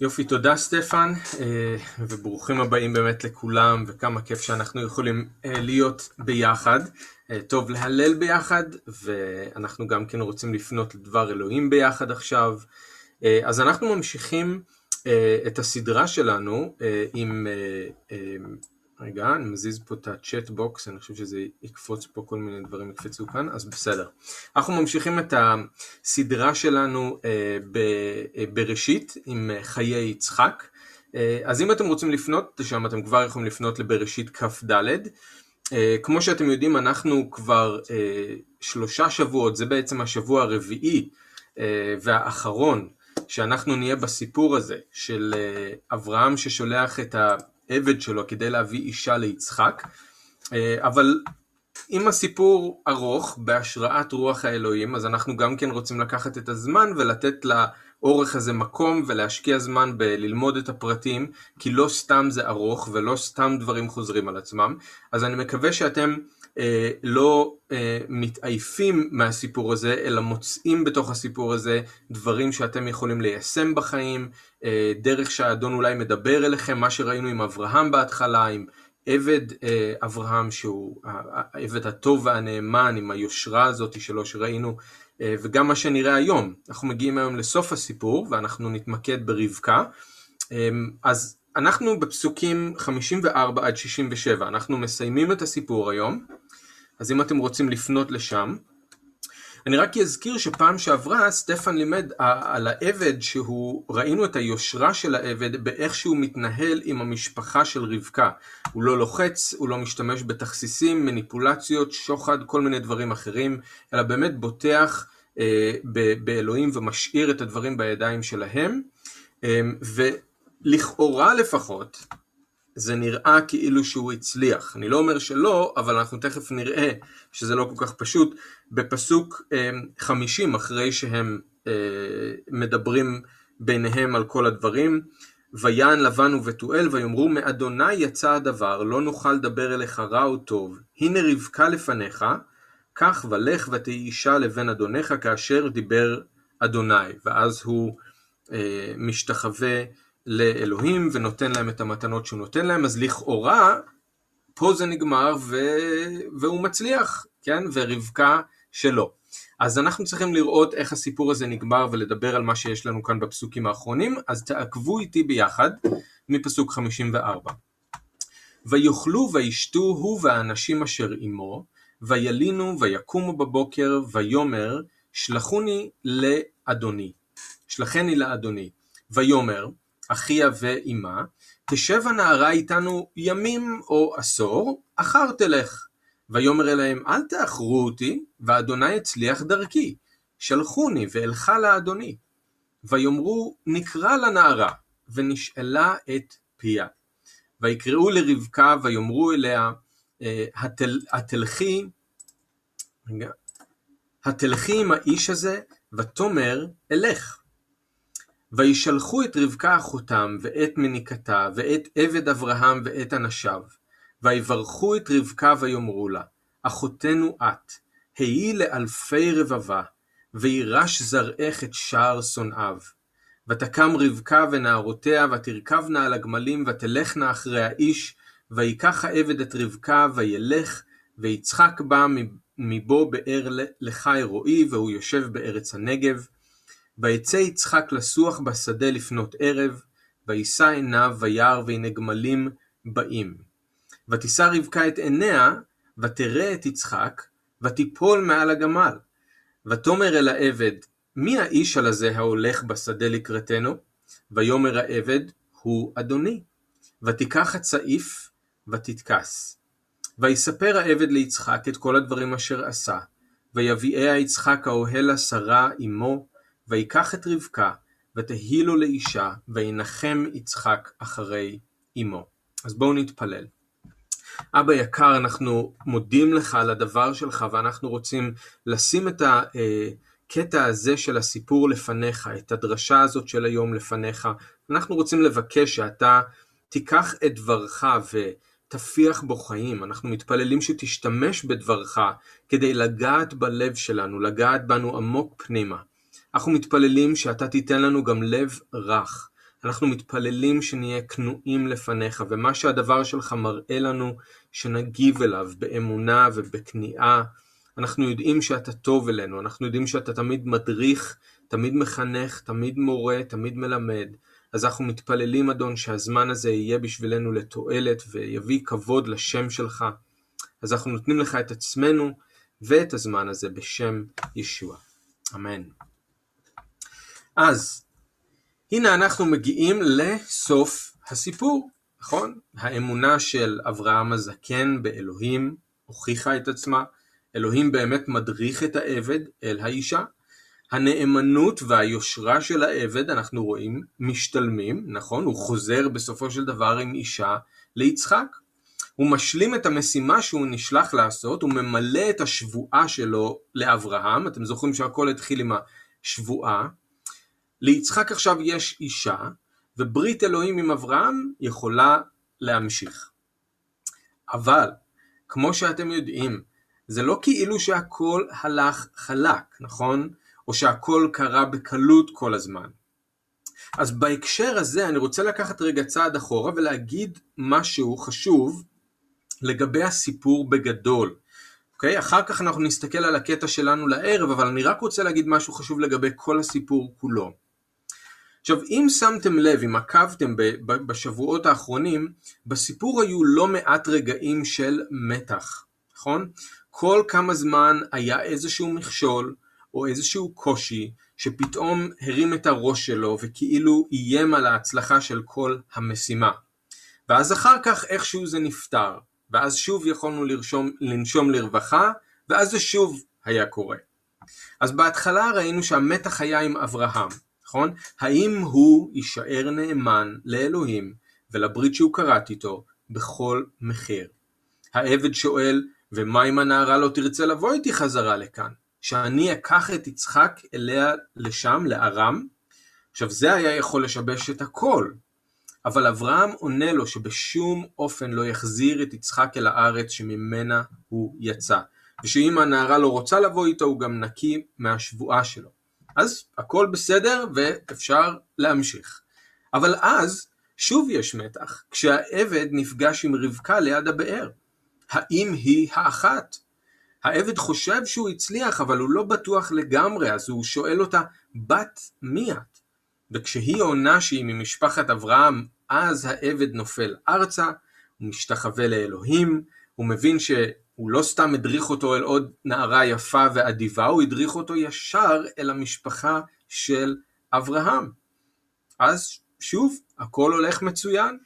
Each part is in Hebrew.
יופי, תודה סטפן, אה, וברוכים הבאים באמת לכולם, וכמה כיף שאנחנו יכולים אה, להיות ביחד. אה, טוב להלל ביחד, ואנחנו גם כן רוצים לפנות לדבר אלוהים ביחד עכשיו. אז אנחנו ממשיכים את הסדרה שלנו עם רגע, אני מזיז פה את ה chat box, אני חושב שזה יקפוץ פה, כל מיני דברים יקפצו כאן, אז בסדר. אנחנו ממשיכים את הסדרה שלנו אה, אה, בראשית עם אה, חיי יצחק. אז אם אתם רוצים לפנות לשם, אתם כבר יכולים לפנות לבראשית כ"ד. כמו שאתם יודעים, אנחנו כבר שלושה שבועות, זה בעצם השבוע הרביעי והאחרון שאנחנו נהיה בסיפור הזה של אברהם ששולח את ה... עבד שלו כדי להביא אישה ליצחק, אה, אבל אם הסיפור ארוך בהשראת רוח האלוהים, אז אנחנו גם כן רוצים לקחת את הזמן ולתת לאורך הזה מקום ולהשקיע זמן בללמוד את הפרטים, כי לא סתם זה ארוך ולא סתם דברים חוזרים על עצמם. אז אני מקווה שאתם לא אה, מתעייפים מהסיפור הזה, אלא מוצאים בתוך הסיפור הזה דברים שאתם יכולים ליישם בחיים, אה, דרך שהאדון אולי מדבר אליכם, מה שראינו עם אברהם בהתחלה, עם עבד אה, אברהם שהוא העבד הטוב והנאמן, עם היושרה הזאת שלו שראינו, אה, וגם מה שנראה היום. אנחנו מגיעים היום לסוף הסיפור ואנחנו נתמקד ברבקה. אה, אז אנחנו בפסוקים 54 עד 67, אנחנו מסיימים את הסיפור היום. אז אם אתם רוצים לפנות לשם, אני רק אזכיר שפעם שעברה סטפן לימד על העבד שהוא, ראינו את היושרה של העבד באיך שהוא מתנהל עם המשפחה של רבקה. הוא לא לוחץ, הוא לא משתמש בתכסיסים, מניפולציות, שוחד, כל מיני דברים אחרים, אלא באמת בוטח אה, באלוהים ומשאיר את הדברים בידיים שלהם. אה, ולכאורה לפחות, זה נראה כאילו שהוא הצליח. אני לא אומר שלא, אבל אנחנו תכף נראה שזה לא כל כך פשוט. בפסוק 50, אה, אחרי שהם אה, מדברים ביניהם על כל הדברים, ויען לבן ובתואל ויאמרו מאדוני יצא הדבר לא נוכל לדבר אליך רע או טוב הנה רבקה לפניך קח ולך ותהי אישה לבן אדונך כאשר דיבר אדוני ואז הוא אה, משתחווה לאלוהים ונותן להם את המתנות שהוא נותן להם, אז לכאורה פה זה נגמר ו... והוא מצליח, כן? ורבקה שלא. אז אנחנו צריכים לראות איך הסיפור הזה נגמר ולדבר על מה שיש לנו כאן בפסוקים האחרונים, אז תעקבו איתי ביחד מפסוק 54. ויאכלו וישתו הוא והאנשים אשר עמו, וילינו ויקומו בבוקר, ויאמר שלחוני לאדוני, שלחני לאדוני. ויאמר אחיה ואימה, תשב הנערה איתנו ימים או עשור, אחר תלך. ויאמר אליהם, אל תאחרו אותי, ואדוני הצליח דרכי, שלחוני ואלכה לאדוני. ויאמרו, נקרא לנערה, ונשאלה את פיה. ויקראו לרבקה, ויאמרו אליה, אה, התל, התלכי, התלכי עם האיש הזה, ותאמר, אלך. וישלחו את רבקה אחותם, ואת מניקתה, ואת עבד אברהם ואת אנשיו, ויברכו את רבקה ויאמרו לה, אחותנו את, היי לאלפי רבבה, וירש זרעך את שער שונאיו. ותקם רבקה ונערותיה, ותרכבנה על הגמלים, ותלכנה אחרי האיש, ויקח העבד את רבקה, וילך, ויצחק בה מבו באר לחי רועי, והוא יושב בארץ הנגב. ויצא יצחק לסוח בשדה לפנות ערב, וישא עיניו וירא והנה גמלים באים. ותישא רבקה את עיניה, ותראה את יצחק, ותיפול מעל הגמל. ותאמר אל העבד, מי האיש על הזה ההולך בשדה לקראתנו? ויאמר העבד, הוא אדוני. ותיקח הצעיף, ותתכס. ויספר העבד ליצחק את כל הדברים אשר עשה, ויביאיה יצחק האוהלה שרה אמו, ויקח את רבקה, ותהי לו לאישה, וינחם יצחק אחרי אמו. אז בואו נתפלל. אבא יקר, אנחנו מודים לך על הדבר שלך, ואנחנו רוצים לשים את הקטע הזה של הסיפור לפניך, את הדרשה הזאת של היום לפניך. אנחנו רוצים לבקש שאתה תיקח את דברך ותפיח בו חיים. אנחנו מתפללים שתשתמש בדברך כדי לגעת בלב שלנו, לגעת בנו עמוק פנימה. אנחנו מתפללים שאתה תיתן לנו גם לב רך, אנחנו מתפללים שנהיה כנועים לפניך, ומה שהדבר שלך מראה לנו, שנגיב אליו באמונה ובכניעה. אנחנו יודעים שאתה טוב אלינו, אנחנו יודעים שאתה תמיד מדריך, תמיד מחנך, תמיד מורה, תמיד מלמד. אז אנחנו מתפללים, אדון, שהזמן הזה יהיה בשבילנו לתועלת ויביא כבוד לשם שלך. אז אנחנו נותנים לך את עצמנו ואת הזמן הזה בשם ישוע. אמן. אז, הנה אנחנו מגיעים לסוף הסיפור, נכון? האמונה של אברהם הזקן באלוהים הוכיחה את עצמה, אלוהים באמת מדריך את העבד אל האישה. הנאמנות והיושרה של העבד, אנחנו רואים, משתלמים, נכון? הוא חוזר בסופו של דבר עם אישה ליצחק. הוא משלים את המשימה שהוא נשלח לעשות, הוא ממלא את השבועה שלו לאברהם, אתם זוכרים שהכל התחיל עם השבועה. ליצחק עכשיו יש אישה, וברית אלוהים עם אברהם יכולה להמשיך. אבל, כמו שאתם יודעים, זה לא כאילו שהכל הלך חלק, נכון? או שהכל קרה בקלות כל הזמן. אז בהקשר הזה אני רוצה לקחת רגע צעד אחורה ולהגיד משהו חשוב לגבי הסיפור בגדול. אוקיי? אחר כך אנחנו נסתכל על הקטע שלנו לערב, אבל אני רק רוצה להגיד משהו חשוב לגבי כל הסיפור כולו. עכשיו, אם שמתם לב, אם עקבתם בשבועות האחרונים, בסיפור היו לא מעט רגעים של מתח, נכון? כל כמה זמן היה איזשהו מכשול או איזשהו קושי שפתאום הרים את הראש שלו וכאילו איים על ההצלחה של כל המשימה. ואז אחר כך איכשהו זה נפתר, ואז שוב יכולנו לרשום, לנשום לרווחה, ואז זה שוב היה קורה. אז בהתחלה ראינו שהמתח היה עם אברהם, נכון? האם הוא יישאר נאמן לאלוהים ולברית שהוא כרת איתו בכל מחיר? העבד שואל, ומה אם הנערה לא תרצה לבוא איתי חזרה לכאן? שאני אקח את יצחק אליה לשם, לארם? עכשיו זה היה יכול לשבש את הכל, אבל אברהם עונה לו שבשום אופן לא יחזיר את יצחק אל הארץ שממנה הוא יצא, ושאם הנערה לא רוצה לבוא איתו הוא גם נקי מהשבועה שלו. אז הכל בסדר ואפשר להמשיך. אבל אז שוב יש מתח, כשהעבד נפגש עם רבקה ליד הבאר. האם היא האחת? העבד חושב שהוא הצליח, אבל הוא לא בטוח לגמרי, אז הוא שואל אותה, בת מי את? וכשהיא עונה שהיא ממשפחת אברהם, אז העבד נופל ארצה, הוא משתחווה לאלוהים, הוא מבין שהוא לא סתם הדריך אותו אל עוד נערה יפה ואדיבה, הוא הדריך אותו ישר אל המשפחה של אברהם. אז שוב, הכל הולך מצוין.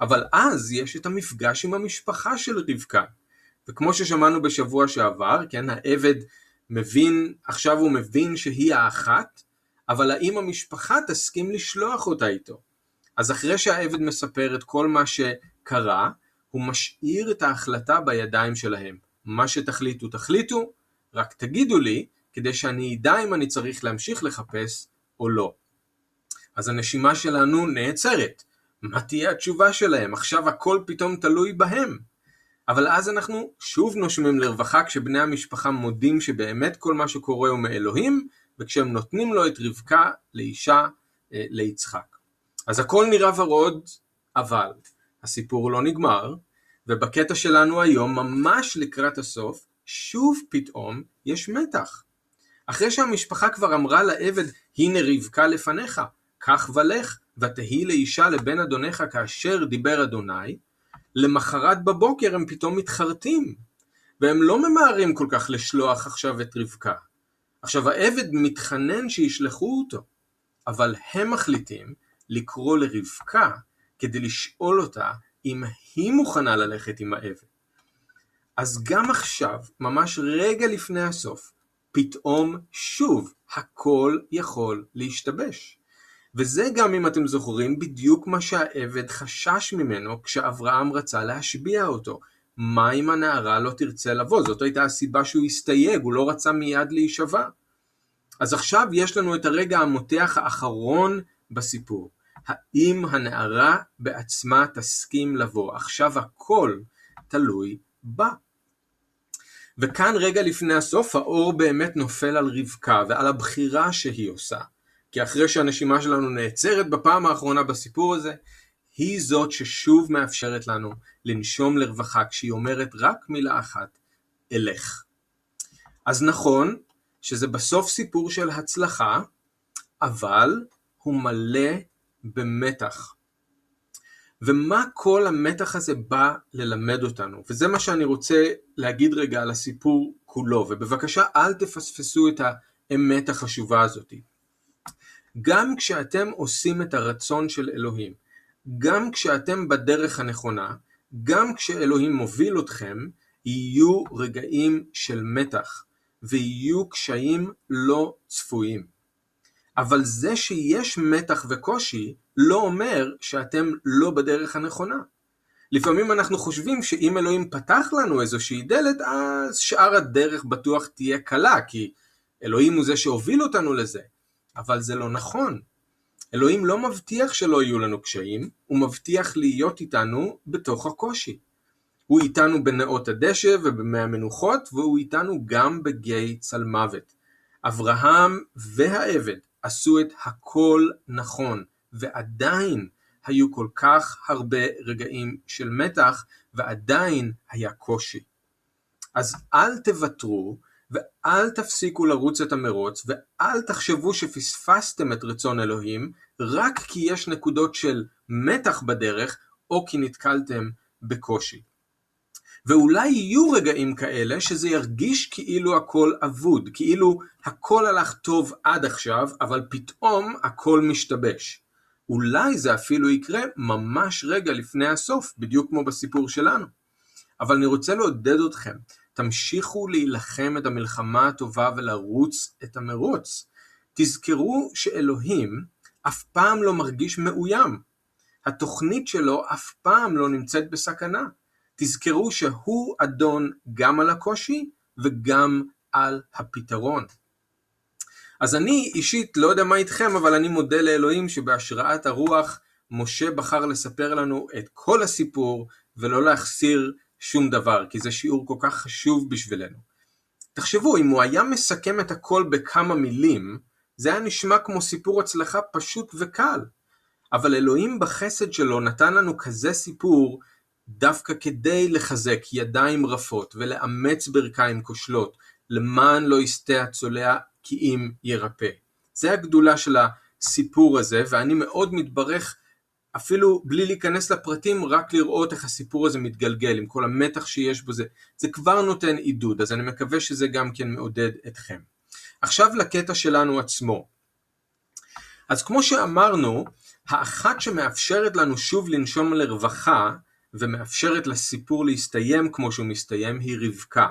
אבל אז יש את המפגש עם המשפחה של רבקה. וכמו ששמענו בשבוע שעבר, כן, העבד מבין, עכשיו הוא מבין שהיא האחת, אבל האם המשפחה תסכים לשלוח אותה איתו? אז אחרי שהעבד מספר את כל מה שקרה, הוא משאיר את ההחלטה בידיים שלהם. מה שתחליטו תחליטו, רק תגידו לי, כדי שאני אדע אם אני צריך להמשיך לחפש או לא. אז הנשימה שלנו נעצרת. מה תהיה התשובה שלהם? עכשיו הכל פתאום תלוי בהם. אבל אז אנחנו שוב נושמים לרווחה כשבני המשפחה מודים שבאמת כל מה שקורה הוא מאלוהים, וכשהם נותנים לו את רבקה לאישה, אה, ליצחק. אז הכל נראה ורוד, אבל הסיפור לא נגמר, ובקטע שלנו היום, ממש לקראת הסוף, שוב פתאום יש מתח. אחרי שהמשפחה כבר אמרה לעבד, הנה רבקה לפניך, קח ולך, ותהי לאישה לבן אדונך כאשר דיבר אדוני, למחרת בבוקר הם פתאום מתחרטים, והם לא ממהרים כל כך לשלוח עכשיו את רבקה. עכשיו העבד מתחנן שישלחו אותו, אבל הם מחליטים לקרוא לרבקה כדי לשאול אותה אם היא מוכנה ללכת עם העבד. אז גם עכשיו, ממש רגע לפני הסוף, פתאום שוב הכל יכול להשתבש. וזה גם אם אתם זוכרים בדיוק מה שהעבד חשש ממנו כשאברהם רצה להשביע אותו. מה אם הנערה לא תרצה לבוא? זאת הייתה הסיבה שהוא הסתייג, הוא לא רצה מיד להישבע. אז עכשיו יש לנו את הרגע המותח האחרון בסיפור. האם הנערה בעצמה תסכים לבוא? עכשיו הכל תלוי בה. וכאן רגע לפני הסוף האור באמת נופל על רבקה ועל הבחירה שהיא עושה. כי אחרי שהנשימה שלנו נעצרת בפעם האחרונה בסיפור הזה, היא זאת ששוב מאפשרת לנו לנשום לרווחה כשהיא אומרת רק מילה אחת, אלך. אז נכון שזה בסוף סיפור של הצלחה, אבל הוא מלא במתח. ומה כל המתח הזה בא ללמד אותנו? וזה מה שאני רוצה להגיד רגע על הסיפור כולו, ובבקשה אל תפספסו את האמת החשובה הזאת. גם כשאתם עושים את הרצון של אלוהים, גם כשאתם בדרך הנכונה, גם כשאלוהים מוביל אתכם, יהיו רגעים של מתח, ויהיו קשיים לא צפויים. אבל זה שיש מתח וקושי לא אומר שאתם לא בדרך הנכונה. לפעמים אנחנו חושבים שאם אלוהים פתח לנו איזושהי דלת, אז שאר הדרך בטוח תהיה קלה, כי אלוהים הוא זה שהוביל אותנו לזה. אבל זה לא נכון. אלוהים לא מבטיח שלא יהיו לנו קשיים, הוא מבטיח להיות איתנו בתוך הקושי. הוא איתנו בנאות הדשא ובמי המנוחות, והוא איתנו גם בגיא צלמוות. אברהם והעבד עשו את הכל נכון, ועדיין היו כל כך הרבה רגעים של מתח, ועדיין היה קושי. אז אל תוותרו, ואל תפסיקו לרוץ את המרוץ, ואל תחשבו שפספסתם את רצון אלוהים, רק כי יש נקודות של מתח בדרך, או כי נתקלתם בקושי. ואולי יהיו רגעים כאלה שזה ירגיש כאילו הכל אבוד, כאילו הכל הלך טוב עד עכשיו, אבל פתאום הכל משתבש. אולי זה אפילו יקרה ממש רגע לפני הסוף, בדיוק כמו בסיפור שלנו. אבל אני רוצה לעודד אתכם, תמשיכו להילחם את המלחמה הטובה ולרוץ את המרוץ. תזכרו שאלוהים אף פעם לא מרגיש מאוים. התוכנית שלו אף פעם לא נמצאת בסכנה. תזכרו שהוא אדון גם על הקושי וגם על הפתרון. אז אני אישית לא יודע מה איתכם, אבל אני מודה לאלוהים שבהשראת הרוח משה בחר לספר לנו את כל הסיפור ולא להחסיר שום דבר, כי זה שיעור כל כך חשוב בשבילנו. תחשבו, אם הוא היה מסכם את הכל בכמה מילים, זה היה נשמע כמו סיפור הצלחה פשוט וקל. אבל אלוהים בחסד שלו נתן לנו כזה סיפור דווקא כדי לחזק ידיים רפות ולאמץ ברכיים כושלות, למען לא יסטה הצולע כי אם ירפא. זה הגדולה של הסיפור הזה, ואני מאוד מתברך אפילו בלי להיכנס לפרטים, רק לראות איך הסיפור הזה מתגלגל, עם כל המתח שיש בו, זה, זה כבר נותן עידוד, אז אני מקווה שזה גם כן מעודד אתכם. עכשיו לקטע שלנו עצמו. אז כמו שאמרנו, האחת שמאפשרת לנו שוב לנשום לרווחה, ומאפשרת לסיפור להסתיים כמו שהוא מסתיים, היא רבקה.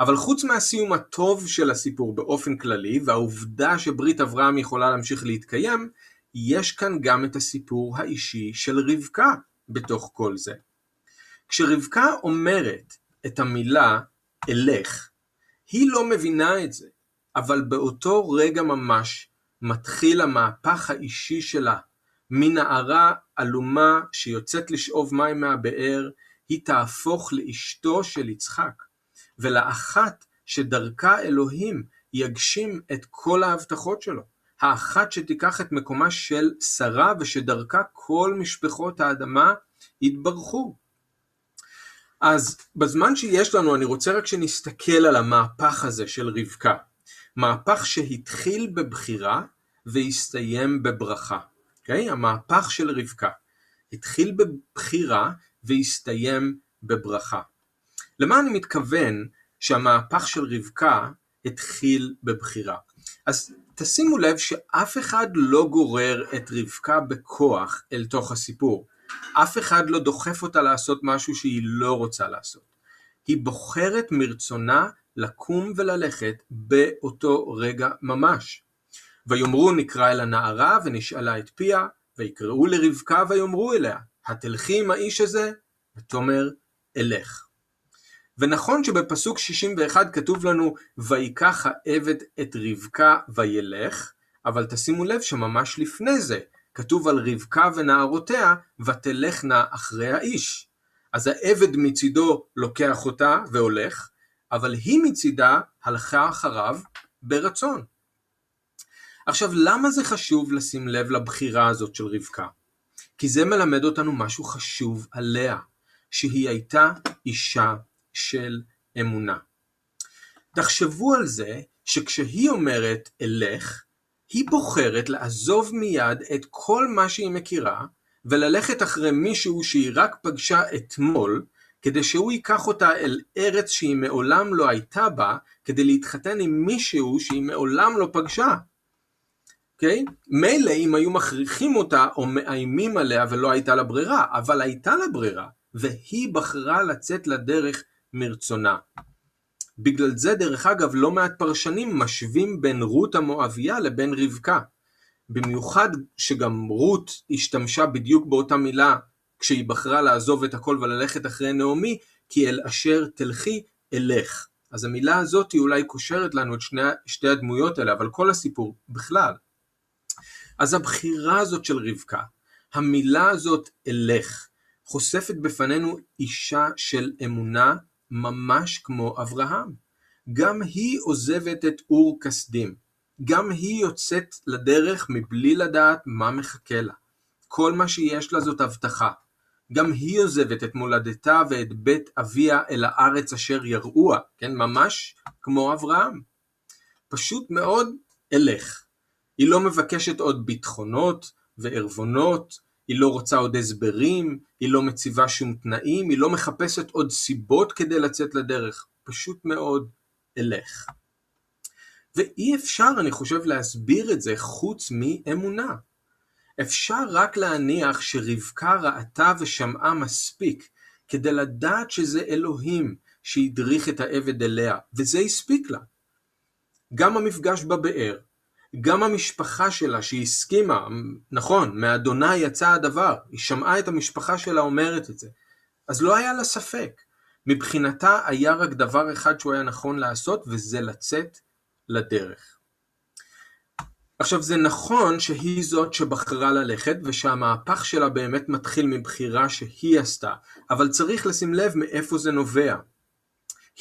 אבל חוץ מהסיום הטוב של הסיפור באופן כללי, והעובדה שברית אברהם יכולה להמשיך להתקיים, יש כאן גם את הסיפור האישי של רבקה בתוך כל זה. כשרבקה אומרת את המילה אלך, היא לא מבינה את זה, אבל באותו רגע ממש מתחיל המהפך האישי שלה. מנערה עלומה שיוצאת לשאוב מים מהבאר, היא תהפוך לאשתו של יצחק, ולאחת שדרכה אלוהים יגשים את כל ההבטחות שלו. האחת שתיקח את מקומה של שרה ושדרכה כל משפחות האדמה יתברכו. אז בזמן שיש לנו אני רוצה רק שנסתכל על המהפך הזה של רבקה. מהפך שהתחיל בבחירה והסתיים בברכה. Okay? אוקיי? המהפך של רבקה התחיל בבחירה והסתיים בברכה. למה אני מתכוון שהמהפך של רבקה התחיל בבחירה? אז תשימו לב שאף אחד לא גורר את רבקה בכוח אל תוך הסיפור. אף אחד לא דוחף אותה לעשות משהו שהיא לא רוצה לעשות. היא בוחרת מרצונה לקום וללכת באותו רגע ממש. ויאמרו נקרא אל הנערה ונשאלה את פיה, ויקראו לרבקה ויאמרו אליה, התלכי עם האיש הזה? ותאמר, אלך. ונכון שבפסוק 61 כתוב לנו ויקח העבד את רבקה וילך, אבל תשימו לב שממש לפני זה כתוב על רבקה ונערותיה ותלכנה אחרי האיש. אז העבד מצידו לוקח אותה והולך, אבל היא מצידה הלכה אחריו ברצון. עכשיו, למה זה חשוב לשים לב לבחירה הזאת של רבקה? כי זה מלמד אותנו משהו חשוב עליה, שהיא הייתה אישה של אמונה. תחשבו על זה שכשהיא אומרת אלך, היא בוחרת לעזוב מיד את כל מה שהיא מכירה וללכת אחרי מישהו שהיא רק פגשה אתמול, כדי שהוא ייקח אותה אל ארץ שהיא מעולם לא הייתה בה, כדי להתחתן עם מישהו שהיא מעולם לא פגשה. אוקיי? מילא אם היו מכריחים אותה או מאיימים עליה ולא הייתה לה ברירה, אבל הייתה לה ברירה, והיא בחרה לצאת לדרך מרצונה. בגלל זה דרך אגב לא מעט פרשנים משווים בין רות המואביה לבין רבקה. במיוחד שגם רות השתמשה בדיוק באותה מילה כשהיא בחרה לעזוב את הכל וללכת אחרי נעמי, כי אל אשר תלכי אלך. אז המילה הזאת היא אולי קושרת לנו את שני, שתי הדמויות האלה, אבל כל הסיפור בכלל. אז הבחירה הזאת של רבקה, המילה הזאת אלך, חושפת בפנינו אישה של אמונה ממש כמו אברהם. גם היא עוזבת את אור כסדים. גם היא יוצאת לדרך מבלי לדעת מה מחכה לה. כל מה שיש לה זאת הבטחה. גם היא עוזבת את מולדתה ואת בית אביה אל הארץ אשר יראוה, כן, ממש כמו אברהם. פשוט מאוד, אלך. היא לא מבקשת עוד ביטחונות וערבונות, היא לא רוצה עוד הסברים, היא לא מציבה שום תנאים, היא לא מחפשת עוד סיבות כדי לצאת לדרך, פשוט מאוד אלך. ואי אפשר, אני חושב, להסביר את זה חוץ מאמונה. אפשר רק להניח שרבקה ראתה ושמעה מספיק כדי לדעת שזה אלוהים שהדריך את העבד אליה, וזה הספיק לה. גם המפגש בבאר, גם המשפחה שלה שהסכימה, נכון, מאדוני יצא הדבר, היא שמעה את המשפחה שלה אומרת את זה, אז לא היה לה ספק. מבחינתה היה רק דבר אחד שהוא היה נכון לעשות, וזה לצאת לדרך. עכשיו זה נכון שהיא זאת שבחרה ללכת ושהמהפך שלה באמת מתחיל מבחירה שהיא עשתה, אבל צריך לשים לב מאיפה זה נובע.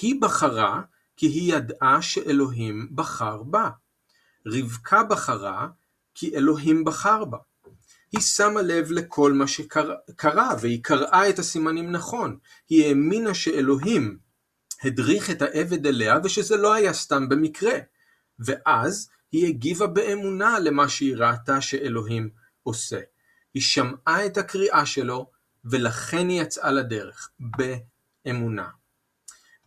היא בחרה כי היא ידעה שאלוהים בחר בה. רבקה בחרה כי אלוהים בחר בה. היא שמה לב לכל מה שקרה והיא קראה את הסימנים נכון. היא האמינה שאלוהים הדריך את העבד אליה ושזה לא היה סתם במקרה. ואז היא הגיבה באמונה למה שהיא ראתה שאלוהים עושה. היא שמעה את הקריאה שלו ולכן היא יצאה לדרך, באמונה.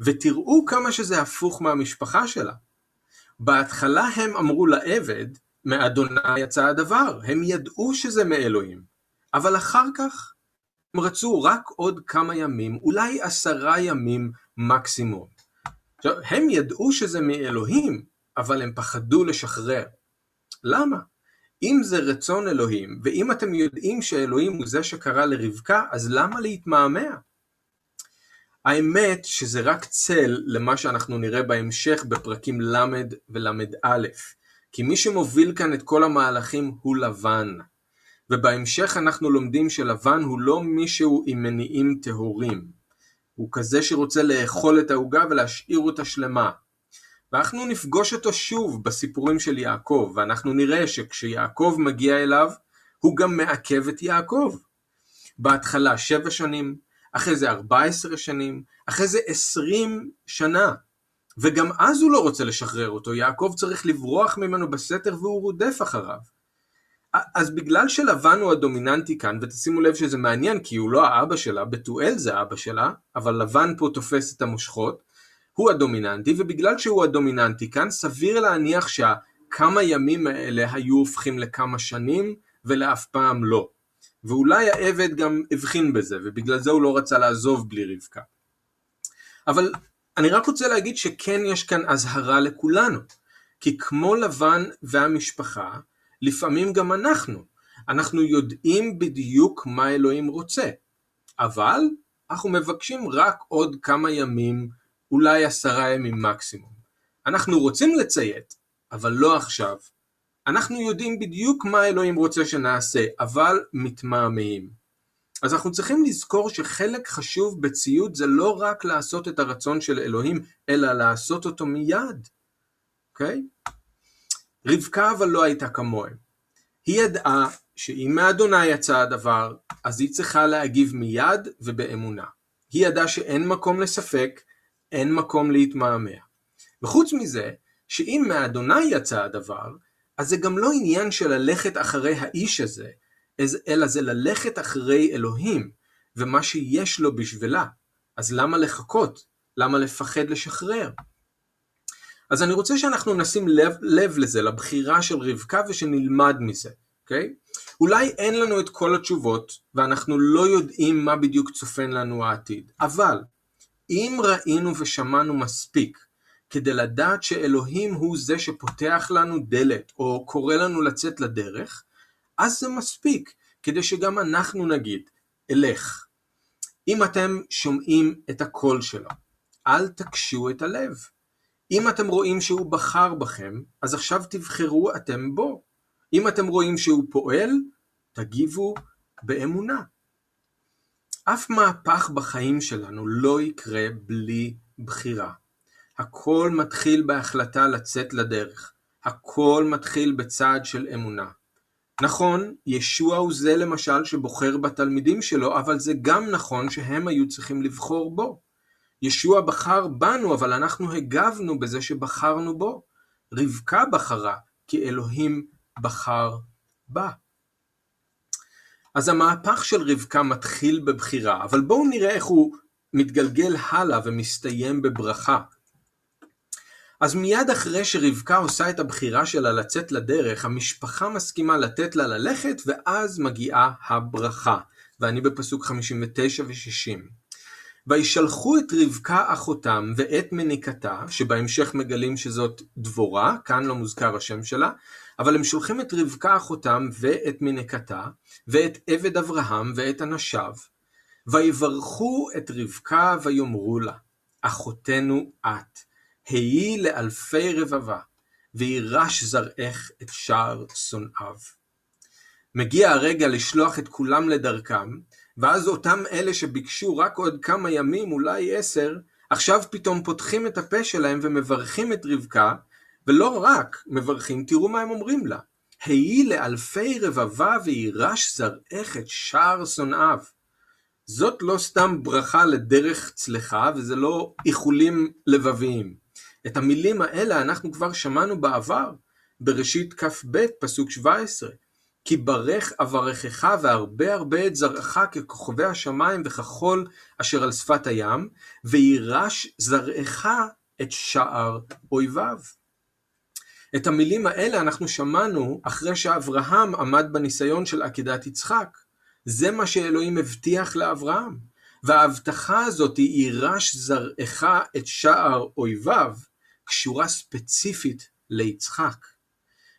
ותראו כמה שזה הפוך מהמשפחה שלה. בהתחלה הם אמרו לעבד, מאדוני יצא הדבר, הם ידעו שזה מאלוהים. אבל אחר כך הם רצו רק עוד כמה ימים, אולי עשרה ימים מקסימום. הם ידעו שזה מאלוהים, אבל הם פחדו לשחרר. למה? אם זה רצון אלוהים, ואם אתם יודעים שאלוהים הוא זה שקרא לרבקה, אז למה להתמהמה? האמת שזה רק צל למה שאנחנו נראה בהמשך בפרקים ל' ול"א, כי מי שמוביל כאן את כל המהלכים הוא לבן. ובהמשך אנחנו לומדים שלבן הוא לא מישהו עם מניעים טהורים. הוא כזה שרוצה לאכול את העוגה ולהשאיר אותה שלמה. ואנחנו נפגוש אותו שוב בסיפורים של יעקב, ואנחנו נראה שכשיעקב מגיע אליו, הוא גם מעכב את יעקב. בהתחלה שבע שנים, אחרי זה 14 שנים, אחרי זה 20 שנה. וגם אז הוא לא רוצה לשחרר אותו, יעקב צריך לברוח ממנו בסתר והוא רודף אחריו. אז בגלל שלבן הוא הדומיננטי כאן, ותשימו לב שזה מעניין כי הוא לא האבא שלה, בתואל זה אבא שלה, אבל לבן פה תופס את המושכות, הוא הדומיננטי, ובגלל שהוא הדומיננטי כאן, סביר להניח שהכמה ימים האלה היו הופכים לכמה שנים, ולאף פעם לא. ואולי העבד גם הבחין בזה, ובגלל זה הוא לא רצה לעזוב בלי רבקה. אבל אני רק רוצה להגיד שכן יש כאן אזהרה לכולנו, כי כמו לבן והמשפחה, לפעמים גם אנחנו, אנחנו יודעים בדיוק מה אלוהים רוצה, אבל אנחנו מבקשים רק עוד כמה ימים, אולי עשרה ימים מקסימום. אנחנו רוצים לציית, אבל לא עכשיו. אנחנו יודעים בדיוק מה אלוהים רוצה שנעשה, אבל מתמהמהים. אז אנחנו צריכים לזכור שחלק חשוב בציות זה לא רק לעשות את הרצון של אלוהים, אלא לעשות אותו מיד. אוקיי? Okay? רבקה אבל לא הייתה כמוהם. היא ידעה שאם מאדוני יצא הדבר, אז היא צריכה להגיב מיד ובאמונה. היא ידעה שאין מקום לספק, אין מקום להתמהמה. וחוץ מזה, שאם מאדוני יצא הדבר, אז זה גם לא עניין של ללכת אחרי האיש הזה, אלא זה ללכת אחרי אלוהים, ומה שיש לו בשבילה. אז למה לחכות? למה לפחד לשחרר? אז אני רוצה שאנחנו נשים לב, לב לזה, לבחירה של רבקה ושנלמד מזה, אוקיי? אולי אין לנו את כל התשובות, ואנחנו לא יודעים מה בדיוק צופן לנו העתיד, אבל אם ראינו ושמענו מספיק כדי לדעת שאלוהים הוא זה שפותח לנו דלת, או קורא לנו לצאת לדרך, אז זה מספיק, כדי שגם אנחנו נגיד, אלך. אם אתם שומעים את הקול שלו, אל תקשו את הלב. אם אתם רואים שהוא בחר בכם, אז עכשיו תבחרו אתם בו. אם אתם רואים שהוא פועל, תגיבו באמונה. אף מהפך בחיים שלנו לא יקרה בלי בחירה. הכל מתחיל בהחלטה לצאת לדרך. הכל מתחיל בצעד של אמונה. נכון, ישוע הוא זה למשל שבוחר בתלמידים שלו, אבל זה גם נכון שהם היו צריכים לבחור בו. ישוע בחר בנו, אבל אנחנו הגבנו בזה שבחרנו בו. רבקה בחרה, כי אלוהים בחר בה. אז המהפך של רבקה מתחיל בבחירה, אבל בואו נראה איך הוא מתגלגל הלאה ומסתיים בברכה. אז מיד אחרי שרבקה עושה את הבחירה שלה לצאת לדרך, המשפחה מסכימה לתת לה ללכת, ואז מגיעה הברכה. ואני בפסוק 59 ו-60. וישלחו את רבקה אחותם ואת מניקתה, שבהמשך מגלים שזאת דבורה, כאן לא מוזכר השם שלה, אבל הם שולחים את רבקה אחותם ואת מניקתה, ואת עבד אברהם ואת אנשיו, ויברכו את רבקה ויאמרו לה, אחותנו את, היי לאלפי רבבה, וירש זרעך את שער שונאיו. מגיע הרגע לשלוח את כולם לדרכם, ואז אותם אלה שביקשו רק עוד כמה ימים, אולי עשר, עכשיו פתאום פותחים את הפה שלהם ומברכים את רבקה, ולא רק מברכים, תראו מה הם אומרים לה. היי לאלפי רבבה וירש זרעך את שער שונאיו. זאת לא סתם ברכה לדרך צלחה, וזה לא איחולים לבביים. את המילים האלה אנחנו כבר שמענו בעבר, בראשית כ"ב, פסוק 17. כי ברך אברכך והרבה הרבה את זרעך ככוכבי השמיים וכחול אשר על שפת הים, וירש זרעך את שער אויביו. את המילים האלה אנחנו שמענו אחרי שאברהם עמד בניסיון של עקדת יצחק. זה מה שאלוהים הבטיח לאברהם. וההבטחה הזאת, יירש זרעך את שער אויביו, קשורה ספציפית ליצחק.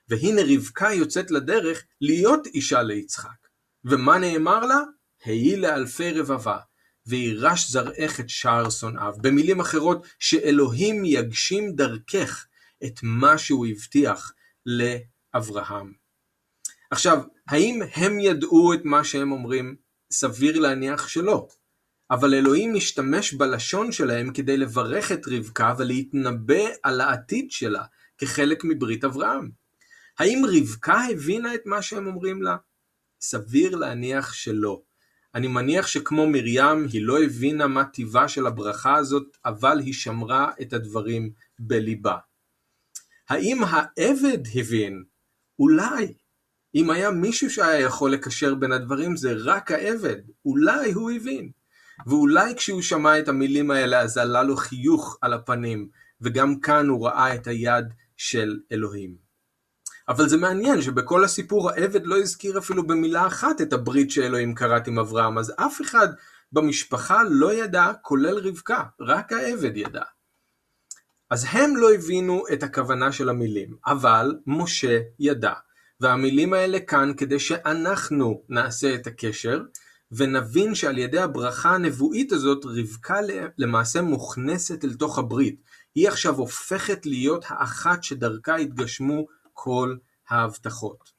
והנה רבקה יוצאת לדרך להיות אישה ליצחק. ומה נאמר לה? היי לאלפי רבבה, וירש זרעך את שער שונאיו. במילים אחרות, שאלוהים יגשים דרכך את מה שהוא הבטיח לאברהם. עכשיו, האם הם ידעו את מה שהם אומרים? סביר להניח שלא. אבל אלוהים משתמש בלשון שלהם כדי לברך את רבקה ולהתנבא על העתיד שלה כחלק מברית אברהם. האם רבקה הבינה את מה שהם אומרים לה? סביר להניח שלא. אני מניח שכמו מרים היא לא הבינה מה טיבה של הברכה הזאת, אבל היא שמרה את הדברים בליבה. האם העבד הבין? אולי. אם היה מישהו שהיה יכול לקשר בין הדברים זה רק העבד, אולי הוא הבין. ואולי כשהוא שמע את המילים האלה אז עלה לו חיוך על הפנים, וגם כאן הוא ראה את היד של אלוהים. אבל זה מעניין שבכל הסיפור העבד לא הזכיר אפילו במילה אחת את הברית שאלוהים כרת עם אברהם, אז אף אחד במשפחה לא ידע, כולל רבקה, רק העבד ידע. אז הם לא הבינו את הכוונה של המילים, אבל משה ידע. והמילים האלה כאן כדי שאנחנו נעשה את הקשר, ונבין שעל ידי הברכה הנבואית הזאת, רבקה למעשה מוכנסת אל תוך הברית. היא עכשיו הופכת להיות האחת שדרכה התגשמו כל ההבטחות.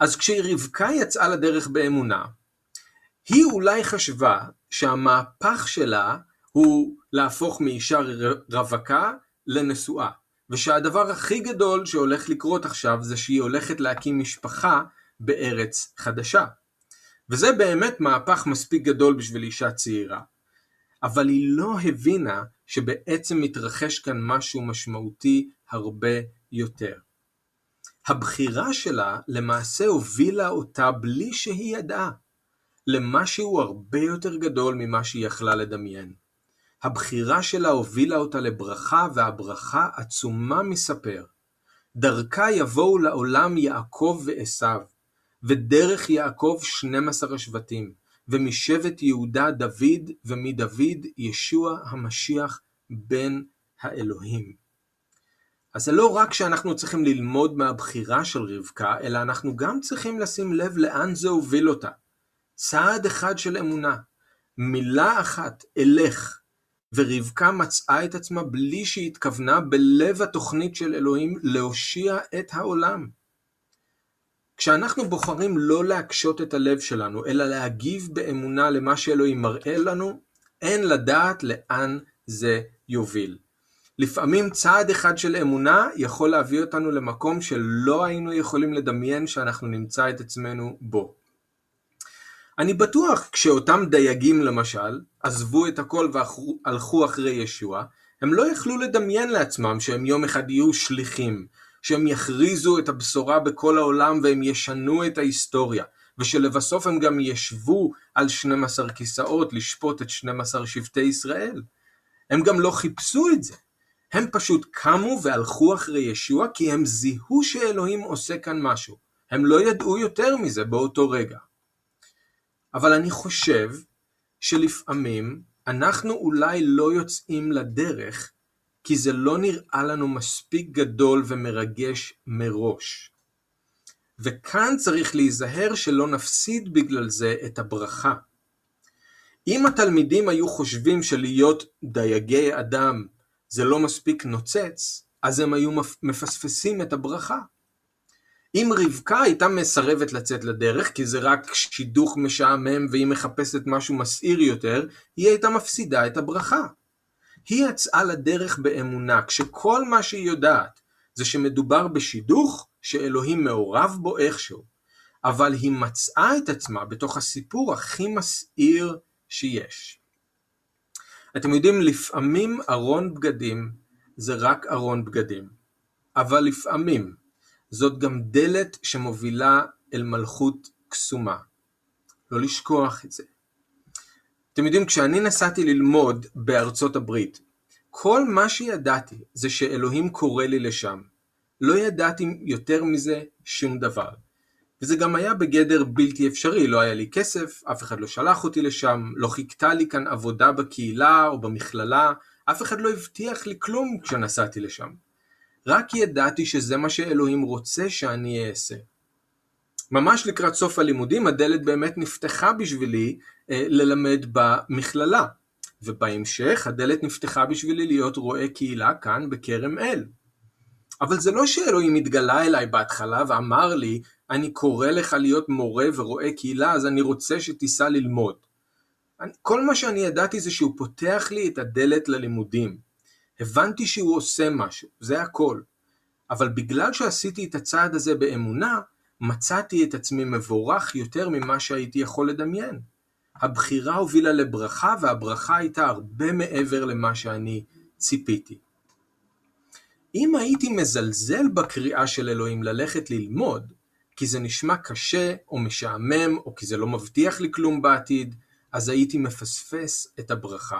אז כשרבקה יצאה לדרך באמונה, היא אולי חשבה שהמהפך שלה הוא להפוך מאישה רווקה לנשואה. ושהדבר הכי גדול שהולך לקרות עכשיו זה שהיא הולכת להקים משפחה בארץ חדשה. וזה באמת מהפך מספיק גדול בשביל אישה צעירה. אבל היא לא הבינה שבעצם מתרחש כאן משהו משמעותי הרבה יותר. הבחירה שלה למעשה הובילה אותה בלי שהיא ידעה, למשהו הרבה יותר גדול ממה שהיא יכלה לדמיין. הבחירה שלה הובילה אותה לברכה והברכה עצומה מספר. דרכה יבואו לעולם יעקב ועשיו, ודרך יעקב שנים עשר השבטים, ומשבט יהודה דוד, ומדוד ישוע המשיח בן האלוהים. אז זה לא רק שאנחנו צריכים ללמוד מהבחירה של רבקה, אלא אנחנו גם צריכים לשים לב לאן זה הוביל אותה. צעד אחד של אמונה, מילה אחת, אלך, ורבקה מצאה את עצמה בלי שהיא התכוונה בלב התוכנית של אלוהים להושיע את העולם. כשאנחנו בוחרים לא להקשות את הלב שלנו, אלא להגיב באמונה למה שאלוהים מראה לנו, אין לדעת לאן זה יוביל. לפעמים צעד אחד של אמונה יכול להביא אותנו למקום שלא היינו יכולים לדמיין שאנחנו נמצא את עצמנו בו. אני בטוח כשאותם דייגים למשל עזבו את הכל והלכו אחרי ישוע, הם לא יכלו לדמיין לעצמם שהם יום אחד יהיו שליחים, שהם יכריזו את הבשורה בכל העולם והם ישנו את ההיסטוריה, ושלבסוף הם גם ישבו על 12 כיסאות לשפוט את 12 שבטי ישראל. הם גם לא חיפשו את זה. הם פשוט קמו והלכו אחרי ישוע כי הם זיהו שאלוהים עושה כאן משהו. הם לא ידעו יותר מזה באותו רגע. אבל אני חושב שלפעמים אנחנו אולי לא יוצאים לדרך כי זה לא נראה לנו מספיק גדול ומרגש מראש. וכאן צריך להיזהר שלא נפסיד בגלל זה את הברכה. אם התלמידים היו חושבים שלהיות דייגי אדם זה לא מספיק נוצץ, אז הם היו מפספסים את הברכה. אם רבקה הייתה מסרבת לצאת לדרך כי זה רק שידוך משעמם והיא מחפשת משהו מסעיר יותר, היא הייתה מפסידה את הברכה. היא יצאה לדרך באמונה כשכל מה שהיא יודעת זה שמדובר בשידוך שאלוהים מעורב בו איכשהו, אבל היא מצאה את עצמה בתוך הסיפור הכי מסעיר שיש. אתם יודעים, לפעמים ארון בגדים זה רק ארון בגדים, אבל לפעמים זאת גם דלת שמובילה אל מלכות קסומה. לא לשכוח את זה. אתם יודעים, כשאני נסעתי ללמוד בארצות הברית, כל מה שידעתי זה שאלוהים קורא לי לשם. לא ידעתי יותר מזה שום דבר. וזה גם היה בגדר בלתי אפשרי, לא היה לי כסף, אף אחד לא שלח אותי לשם, לא חיכתה לי כאן עבודה בקהילה או במכללה, אף אחד לא הבטיח לי כלום כשנסעתי לשם. רק ידעתי שזה מה שאלוהים רוצה שאני אעשה. ממש לקראת סוף הלימודים הדלת באמת נפתחה בשבילי ללמד במכללה, ובהמשך הדלת נפתחה בשבילי להיות רועה קהילה כאן בכרם אל. אבל זה לא שאלוהים התגלה אליי בהתחלה ואמר לי, אני קורא לך להיות מורה ורועה קהילה, אז אני רוצה שתיסע ללמוד. אני, כל מה שאני ידעתי זה שהוא פותח לי את הדלת ללימודים. הבנתי שהוא עושה משהו, זה הכל. אבל בגלל שעשיתי את הצעד הזה באמונה, מצאתי את עצמי מבורך יותר ממה שהייתי יכול לדמיין. הבחירה הובילה לברכה והברכה הייתה הרבה מעבר למה שאני ציפיתי. אם הייתי מזלזל בקריאה של אלוהים ללכת ללמוד, כי זה נשמע קשה או משעמם או כי זה לא מבטיח לי כלום בעתיד, אז הייתי מפספס את הברכה.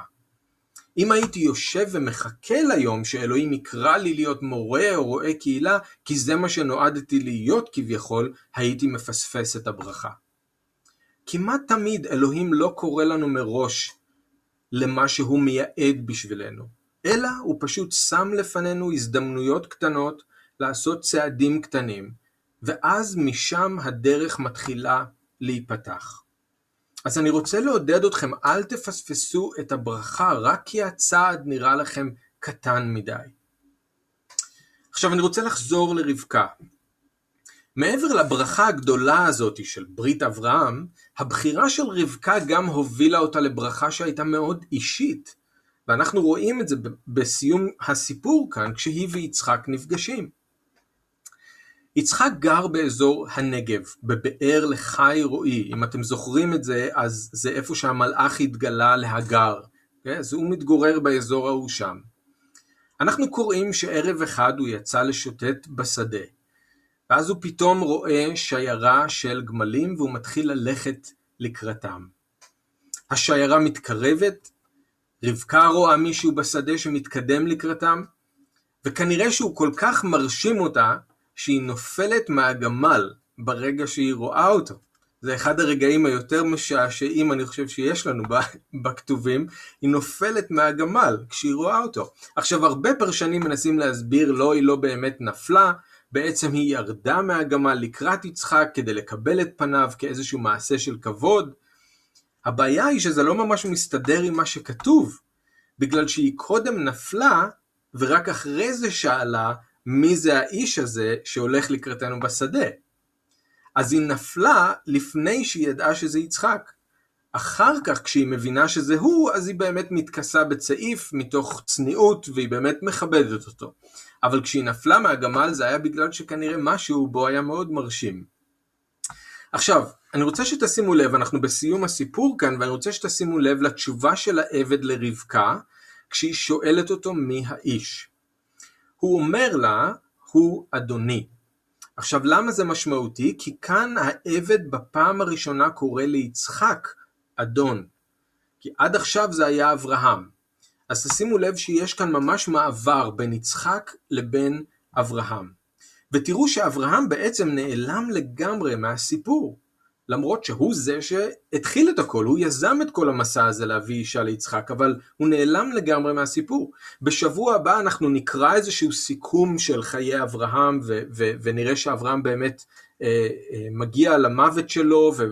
אם הייתי יושב ומחכה ליום שאלוהים יקרא לי להיות מורה או רועה קהילה, כי זה מה שנועדתי להיות כביכול, הייתי מפספס את הברכה. כמעט תמיד אלוהים לא קורא לנו מראש למה שהוא מייעד בשבילנו, אלא הוא פשוט שם לפנינו הזדמנויות קטנות לעשות צעדים קטנים, ואז משם הדרך מתחילה להיפתח. אז אני רוצה לעודד אתכם, אל תפספסו את הברכה רק כי הצעד נראה לכם קטן מדי. עכשיו אני רוצה לחזור לרבקה. מעבר לברכה הגדולה הזאת של ברית אברהם, הבחירה של רבקה גם הובילה אותה לברכה שהייתה מאוד אישית. ואנחנו רואים את זה בסיום הסיפור כאן, כשהיא ויצחק נפגשים. יצחק גר באזור הנגב, בבאר לחי רועי. אם אתם זוכרים את זה, אז זה איפה שהמלאך התגלה להגר. כן? אז הוא מתגורר באזור ההוא שם. אנחנו קוראים שערב אחד הוא יצא לשוטט בשדה. ואז הוא פתאום רואה שיירה של גמלים והוא מתחיל ללכת לקראתם. השיירה מתקרבת, רבקה רואה מישהו בשדה שמתקדם לקראתם, וכנראה שהוא כל כך מרשים אותה, שהיא נופלת מהגמל ברגע שהיא רואה אותו. זה אחד הרגעים היותר משעשעים אני חושב שיש לנו בכתובים, היא נופלת מהגמל כשהיא רואה אותו. עכשיו הרבה פרשנים מנסים להסביר לא היא לא באמת נפלה, בעצם היא ירדה מהגמל לקראת יצחק כדי לקבל את פניו כאיזשהו מעשה של כבוד. הבעיה היא שזה לא ממש מסתדר עם מה שכתוב, בגלל שהיא קודם נפלה ורק אחרי זה שאלה מי זה האיש הזה שהולך לקראתנו בשדה. אז היא נפלה לפני שהיא ידעה שזה יצחק. אחר כך כשהיא מבינה שזה הוא, אז היא באמת מתכסה בצעיף מתוך צניעות והיא באמת מכבדת אותו. אבל כשהיא נפלה מהגמל זה היה בגלל שכנראה משהו בו היה מאוד מרשים. עכשיו, אני רוצה שתשימו לב, אנחנו בסיום הסיפור כאן, ואני רוצה שתשימו לב לתשובה של העבד לרבקה, כשהיא שואלת אותו מי האיש. הוא אומר לה, הוא אדוני. עכשיו למה זה משמעותי? כי כאן העבד בפעם הראשונה קורא ליצחק אדון. כי עד עכשיו זה היה אברהם. אז תשימו לב שיש כאן ממש מעבר בין יצחק לבין אברהם. ותראו שאברהם בעצם נעלם לגמרי מהסיפור. למרות שהוא זה שהתחיל את הכל, הוא יזם את כל המסע הזה להביא אישה ליצחק, אבל הוא נעלם לגמרי מהסיפור. בשבוע הבא אנחנו נקרא איזשהו סיכום של חיי אברהם, ו- ו- ונראה שאברהם באמת אה, אה, מגיע למוות שלו, ו-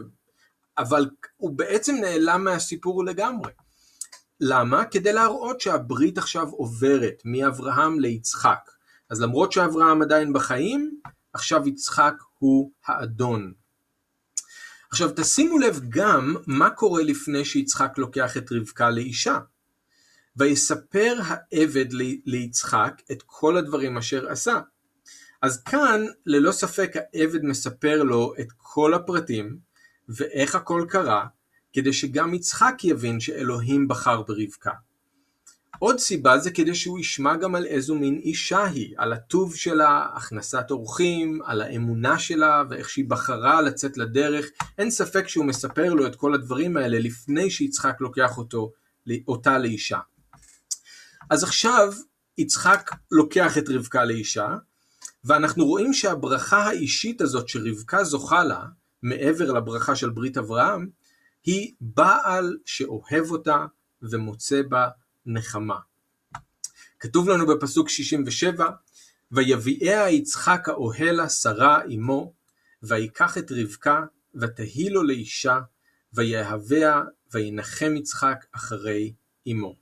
אבל הוא בעצם נעלם מהסיפור לגמרי. למה? כדי להראות שהברית עכשיו עוברת מאברהם ליצחק. אז למרות שאברהם עדיין בחיים, עכשיו יצחק הוא האדון. עכשיו תשימו לב גם מה קורה לפני שיצחק לוקח את רבקה לאישה. ויספר העבד ליצחק את כל הדברים אשר עשה. אז כאן ללא ספק העבד מספר לו את כל הפרטים ואיך הכל קרה, כדי שגם יצחק יבין שאלוהים בחר ברבקה. עוד סיבה זה כדי שהוא ישמע גם על איזו מין אישה היא, על הטוב שלה, הכנסת אורחים, על האמונה שלה ואיך שהיא בחרה לצאת לדרך. אין ספק שהוא מספר לו את כל הדברים האלה לפני שיצחק לוקח אותו, אותה לאישה. אז עכשיו יצחק לוקח את רבקה לאישה, ואנחנו רואים שהברכה האישית הזאת שרבקה זוכה לה, מעבר לברכה של ברית אברהם, היא בעל שאוהב אותה ומוצא בה נחמה. כתוב לנו בפסוק 67, ויביאיה יצחק האוהלה שרה אמו, ויקח את רבקה, ותהי לו לאישה, ויהביה, וינחם יצחק אחרי אמו.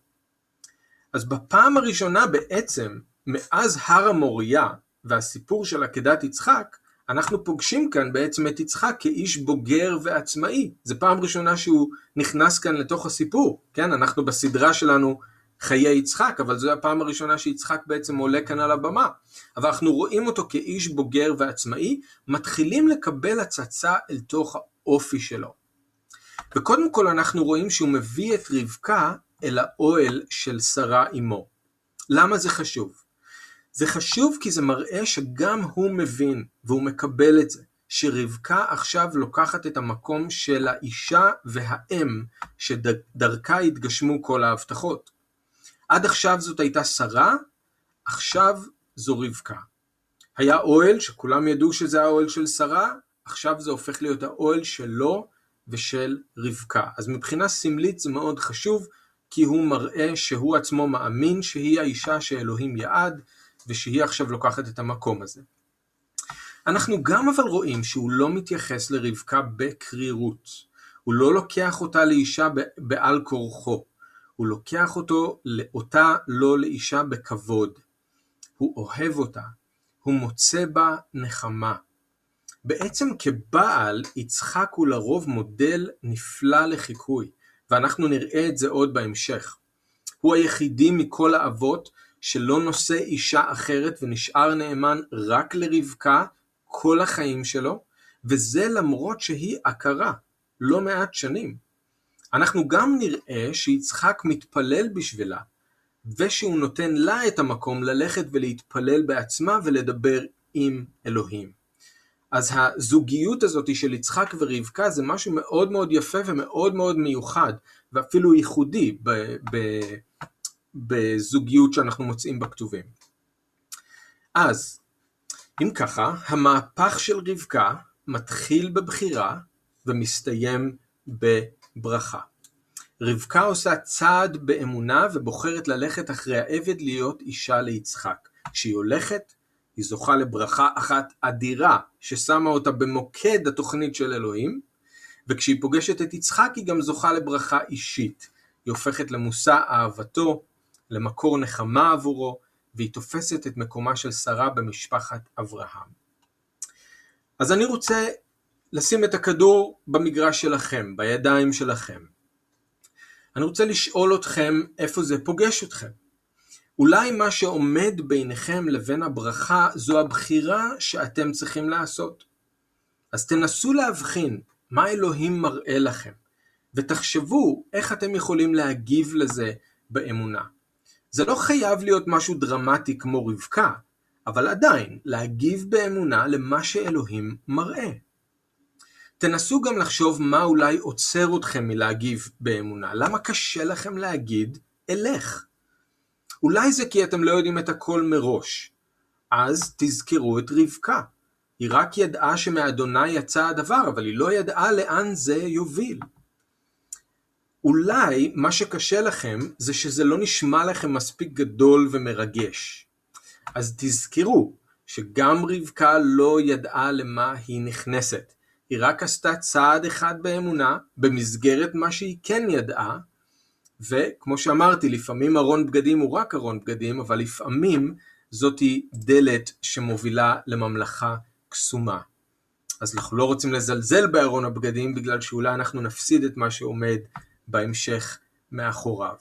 אז בפעם הראשונה בעצם, מאז הר המוריה והסיפור של עקדת יצחק, אנחנו פוגשים כאן בעצם את יצחק כאיש בוגר ועצמאי. זו פעם ראשונה שהוא נכנס כאן לתוך הסיפור, כן? אנחנו בסדרה שלנו חיי יצחק, אבל זו הפעם הראשונה שיצחק בעצם עולה כאן על הבמה. אבל אנחנו רואים אותו כאיש בוגר ועצמאי, מתחילים לקבל הצצה אל תוך האופי שלו. וקודם כל אנחנו רואים שהוא מביא את רבקה אל האוהל של שרה אמו. למה זה חשוב? זה חשוב כי זה מראה שגם הוא מבין והוא מקבל את זה, שרבקה עכשיו לוקחת את המקום של האישה והאם שדרכה התגשמו כל ההבטחות. עד עכשיו זאת הייתה שרה, עכשיו זו רבקה. היה אוהל שכולם ידעו שזה האוהל של שרה, עכשיו זה הופך להיות האוהל שלו ושל רבקה. אז מבחינה סמלית זה מאוד חשוב, כי הוא מראה שהוא עצמו מאמין שהיא האישה שאלוהים יעד, ושהיא עכשיו לוקחת את המקום הזה. אנחנו גם אבל רואים שהוא לא מתייחס לרבקה בקרירות. הוא לא לוקח אותה לאישה בעל כורחו. הוא לוקח אותו, אותה לא לאישה בכבוד. הוא אוהב אותה. הוא מוצא בה נחמה. בעצם כבעל, יצחק הוא לרוב מודל נפלא לחיקוי, ואנחנו נראה את זה עוד בהמשך. הוא היחידי מכל האבות שלא נושא אישה אחרת ונשאר נאמן רק לרבקה כל החיים שלו, וזה למרות שהיא עקרה לא מעט שנים. אנחנו גם נראה שיצחק מתפלל בשבילה, ושהוא נותן לה את המקום ללכת ולהתפלל בעצמה ולדבר עם אלוהים. אז הזוגיות הזאת של יצחק ורבקה זה משהו מאוד מאוד יפה ומאוד מאוד מיוחד, ואפילו ייחודי ב- ב- בזוגיות שאנחנו מוצאים בכתובים. אז, אם ככה, המהפך של רבקה מתחיל בבחירה ומסתיים בברכה. רבקה עושה צעד באמונה ובוחרת ללכת אחרי העבד להיות אישה ליצחק. כשהיא הולכת, היא זוכה לברכה אחת אדירה ששמה אותה במוקד התוכנית של אלוהים, וכשהיא פוגשת את יצחק היא גם זוכה לברכה אישית. היא הופכת למושא אהבתו, למקור נחמה עבורו, והיא תופסת את מקומה של שרה במשפחת אברהם. אז אני רוצה לשים את הכדור במגרש שלכם, בידיים שלכם. אני רוצה לשאול אתכם איפה זה פוגש אתכם. אולי מה שעומד ביניכם לבין הברכה זו הבחירה שאתם צריכים לעשות. אז תנסו להבחין מה אלוהים מראה לכם, ותחשבו איך אתם יכולים להגיב לזה באמונה. זה לא חייב להיות משהו דרמטי כמו רבקה, אבל עדיין להגיב באמונה למה שאלוהים מראה. תנסו גם לחשוב מה אולי עוצר אתכם מלהגיב באמונה. למה קשה לכם להגיד אלך? אולי זה כי אתם לא יודעים את הכל מראש. אז תזכרו את רבקה. היא רק ידעה שמאדוני יצא הדבר, אבל היא לא ידעה לאן זה יוביל. אולי מה שקשה לכם זה שזה לא נשמע לכם מספיק גדול ומרגש. אז תזכרו שגם רבקה לא ידעה למה היא נכנסת. היא רק עשתה צעד אחד באמונה במסגרת מה שהיא כן ידעה, וכמו שאמרתי, לפעמים ארון בגדים הוא רק ארון בגדים, אבל לפעמים זאתי דלת שמובילה לממלכה קסומה. אז אנחנו לא רוצים לזלזל בארון הבגדים בגלל שאולי אנחנו נפסיד את מה שעומד בהמשך מאחוריו.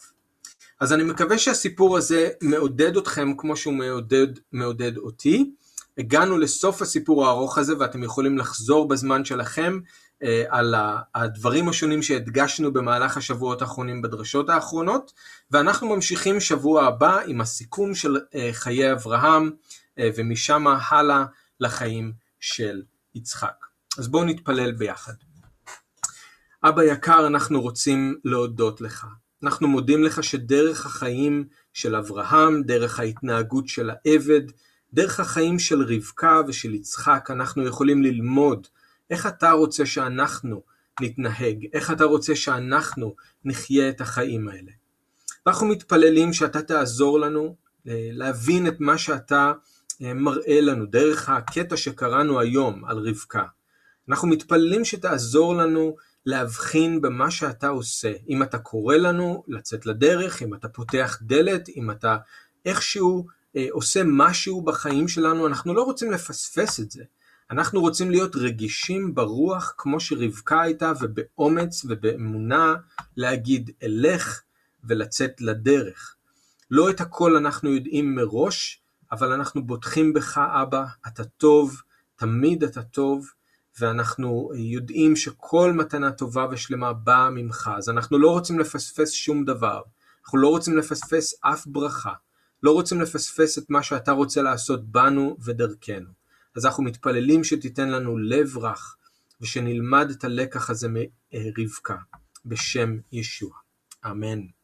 אז אני מקווה שהסיפור הזה מעודד אתכם כמו שהוא מעודד, מעודד אותי. הגענו לסוף הסיפור הארוך הזה ואתם יכולים לחזור בזמן שלכם אה, על הדברים השונים שהדגשנו במהלך השבועות האחרונים בדרשות האחרונות ואנחנו ממשיכים שבוע הבא עם הסיכום של אה, חיי אברהם אה, ומשם הלאה לחיים של יצחק. אז בואו נתפלל ביחד. אבא יקר, אנחנו רוצים להודות לך. אנחנו מודים לך שדרך החיים של אברהם, דרך ההתנהגות של העבד, דרך החיים של רבקה ושל יצחק, אנחנו יכולים ללמוד איך אתה רוצה שאנחנו נתנהג, איך אתה רוצה שאנחנו נחיה את החיים האלה. אנחנו מתפללים שאתה תעזור לנו אה, להבין את מה שאתה אה, מראה לנו דרך הקטע שקראנו היום על רבקה. אנחנו מתפללים שתעזור לנו להבחין במה שאתה עושה. אם אתה קורא לנו לצאת לדרך, אם אתה פותח דלת, אם אתה איכשהו אה, עושה משהו בחיים שלנו, אנחנו לא רוצים לפספס את זה. אנחנו רוצים להיות רגישים ברוח כמו שרבקה הייתה, ובאומץ ובאמונה להגיד אלך ולצאת לדרך. לא את הכל אנחנו יודעים מראש, אבל אנחנו בוטחים בך אבא, אתה טוב, תמיד אתה טוב, ואנחנו יודעים שכל מתנה טובה ושלמה באה ממך, אז אנחנו לא רוצים לפספס שום דבר, אנחנו לא רוצים לפספס אף ברכה, לא רוצים לפספס את מה שאתה רוצה לעשות בנו ודרכנו. אז אנחנו מתפללים שתיתן לנו לב רך, ושנלמד את הלקח הזה מרבקה, בשם ישוע. אמן.